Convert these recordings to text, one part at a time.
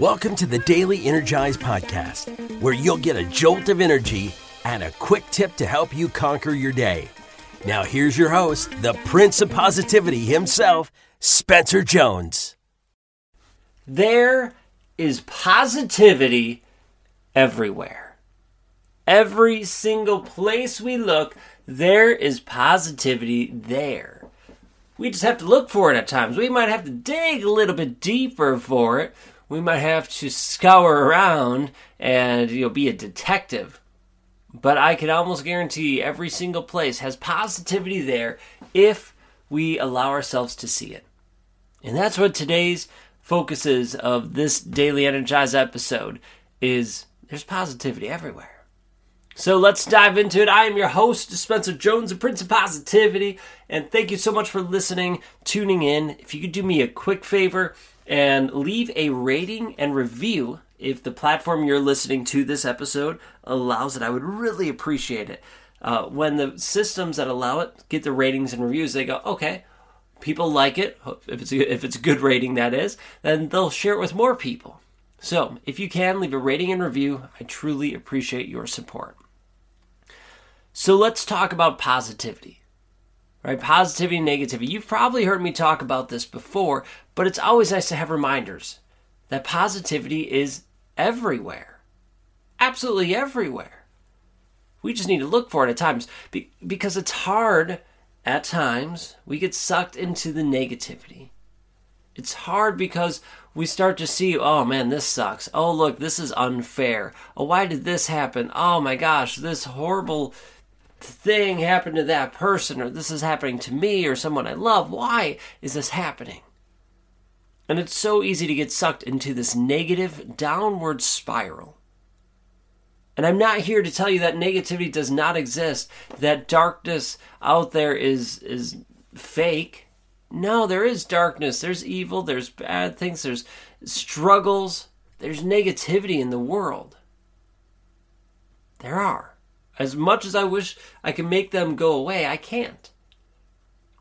Welcome to the Daily Energize Podcast, where you'll get a jolt of energy and a quick tip to help you conquer your day. Now, here's your host, the Prince of Positivity himself, Spencer Jones. There is positivity everywhere. Every single place we look, there is positivity there. We just have to look for it at times. We might have to dig a little bit deeper for it. We might have to scour around and you know be a detective. But I can almost guarantee every single place has positivity there if we allow ourselves to see it. And that's what today's focuses of this daily energize episode is there's positivity everywhere. So let's dive into it. I am your host, Spencer Jones, the Prince of Positivity, and thank you so much for listening, tuning in. If you could do me a quick favor and leave a rating and review if the platform you're listening to this episode allows it, I would really appreciate it. Uh, when the systems that allow it get the ratings and reviews, they go, okay, people like it. If it's a, if it's a good rating, that is, then they'll share it with more people. So if you can leave a rating and review, I truly appreciate your support. So let's talk about positivity. Right? Positivity and negativity. You've probably heard me talk about this before, but it's always nice to have reminders that positivity is everywhere. Absolutely everywhere. We just need to look for it at times because it's hard at times. We get sucked into the negativity. It's hard because we start to see, oh man, this sucks. Oh, look, this is unfair. Oh, why did this happen? Oh my gosh, this horrible thing happened to that person, or this is happening to me or someone I love. Why is this happening? And it's so easy to get sucked into this negative downward spiral. And I'm not here to tell you that negativity does not exist, that darkness out there is is fake. No, there is darkness, there's evil, there's bad things, there's struggles, there's negativity in the world. There are. As much as I wish I could make them go away, I can't.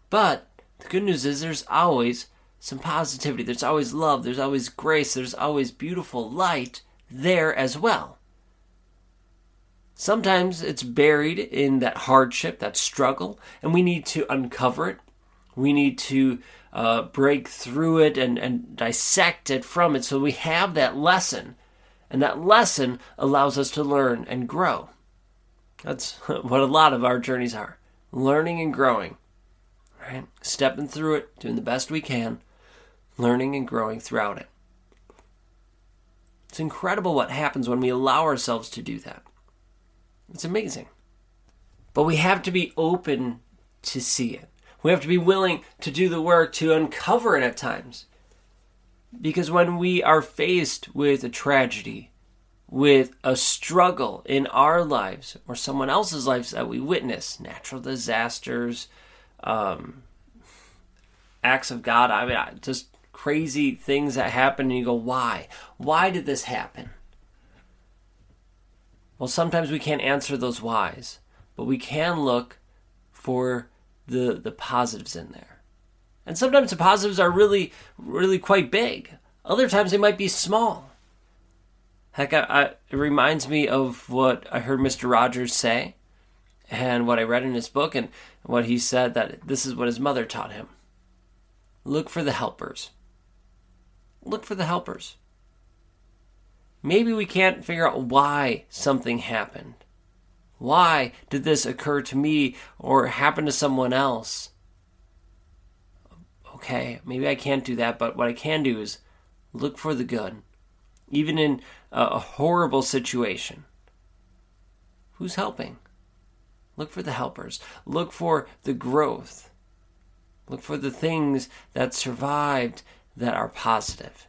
But the good news is there's always some positivity. There's always love. There's always grace. There's always beautiful light there as well. Sometimes it's buried in that hardship, that struggle, and we need to uncover it. We need to uh, break through it and, and dissect it from it so we have that lesson. And that lesson allows us to learn and grow. That's what a lot of our journeys are learning and growing, right? Stepping through it, doing the best we can, learning and growing throughout it. It's incredible what happens when we allow ourselves to do that. It's amazing. But we have to be open to see it. We have to be willing to do the work to uncover it at times. Because when we are faced with a tragedy, with a struggle in our lives or someone else's lives that we witness. Natural disasters um, acts of god. I mean just crazy things that happen and you go why? Why did this happen? Well sometimes we can't answer those whys but we can look for the the positives in there. And sometimes the positives are really really quite big. Other times they might be small Heck, I, I, it reminds me of what I heard Mr. Rogers say and what I read in his book and what he said that this is what his mother taught him. Look for the helpers. Look for the helpers. Maybe we can't figure out why something happened. Why did this occur to me or happen to someone else? Okay, maybe I can't do that, but what I can do is look for the good even in a horrible situation. Who's helping? Look for the helpers. Look for the growth. Look for the things that survived that are positive.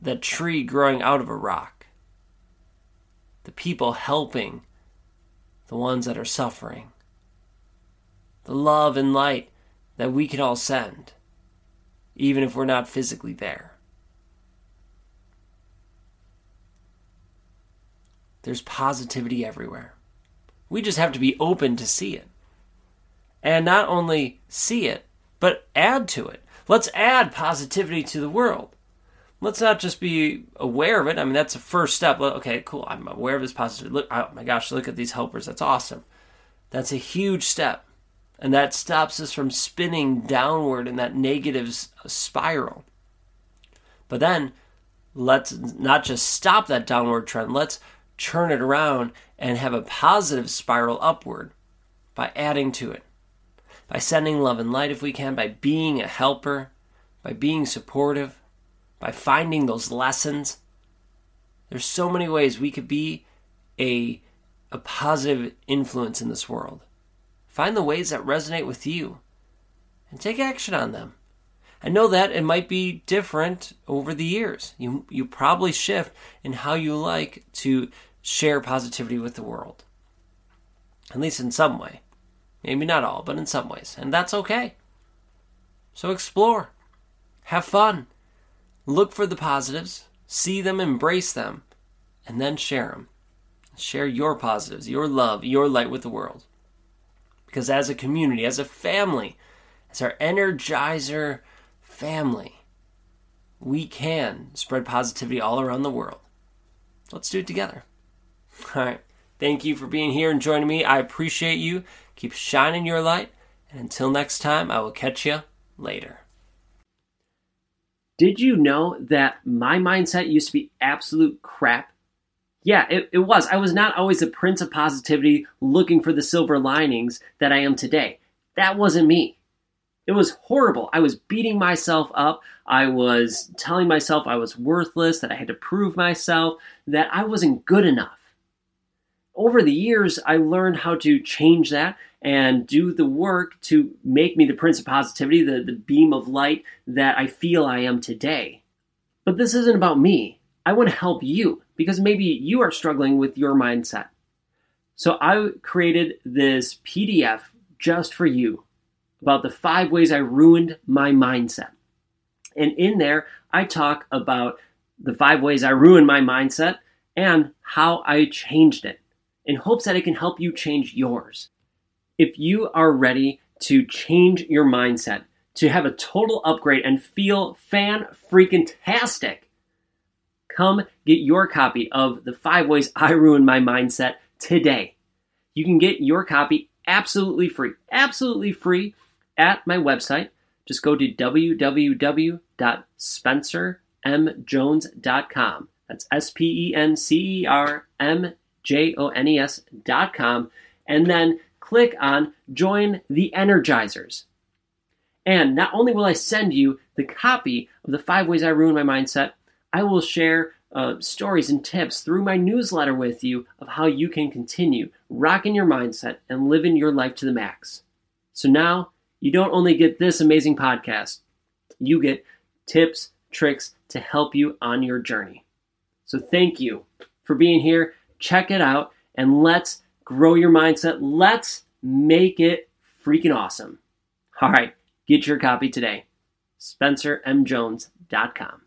That tree growing out of a rock. The people helping the ones that are suffering. The love and light that we can all send, even if we're not physically there. There's positivity everywhere. We just have to be open to see it. And not only see it, but add to it. Let's add positivity to the world. let's not just be aware of it. I mean, that's a first step. Okay, cool. I'm aware of this positivity. Look, oh my gosh, look at these helpers. That's awesome. That's a huge step. And that stops us from spinning downward in that negative spiral. But then let's not just stop that downward trend, let's turn it around and have a positive spiral upward by adding to it, by sending love and light if we can, by being a helper, by being supportive, by finding those lessons. There's so many ways we could be a, a positive influence in this world. Find the ways that resonate with you and take action on them. I know that it might be different over the years. You you probably shift in how you like to share positivity with the world. At least in some way. Maybe not all, but in some ways. And that's okay. So explore. Have fun. Look for the positives, see them, embrace them, and then share them. Share your positives, your love, your light with the world. Because as a community, as a family, as our energizer family, we can spread positivity all around the world. Let's do it together. All right. Thank you for being here and joining me. I appreciate you. Keep shining your light. And until next time, I will catch you later. Did you know that my mindset used to be absolute crap? Yeah, it, it was. I was not always the prince of positivity looking for the silver linings that I am today. That wasn't me. It was horrible. I was beating myself up. I was telling myself I was worthless, that I had to prove myself, that I wasn't good enough. Over the years, I learned how to change that and do the work to make me the prince of positivity, the, the beam of light that I feel I am today. But this isn't about me. I want to help you because maybe you are struggling with your mindset. So I created this PDF just for you about the five ways I ruined my mindset. And in there, I talk about the five ways I ruined my mindset and how I changed it in hopes that it can help you change yours if you are ready to change your mindset, to have a total upgrade and feel fan freaking tastic, come get your copy of The Five Ways I Ruined My Mindset today. You can get your copy absolutely free, absolutely free at my website. Just go to www.spencermjones.com. That's S P E N C E R M J O N E S.com. And then click on Join the Energizers. And not only will I send you the copy of the five ways I ruin my mindset, I will share uh, stories and tips through my newsletter with you of how you can continue rocking your mindset and living your life to the max. So now you don't only get this amazing podcast, you get tips, tricks to help you on your journey. So thank you for being here. Check it out and let's grow your mindset. Let's make it freaking awesome. All right, get your copy today. SpencerMJones.com.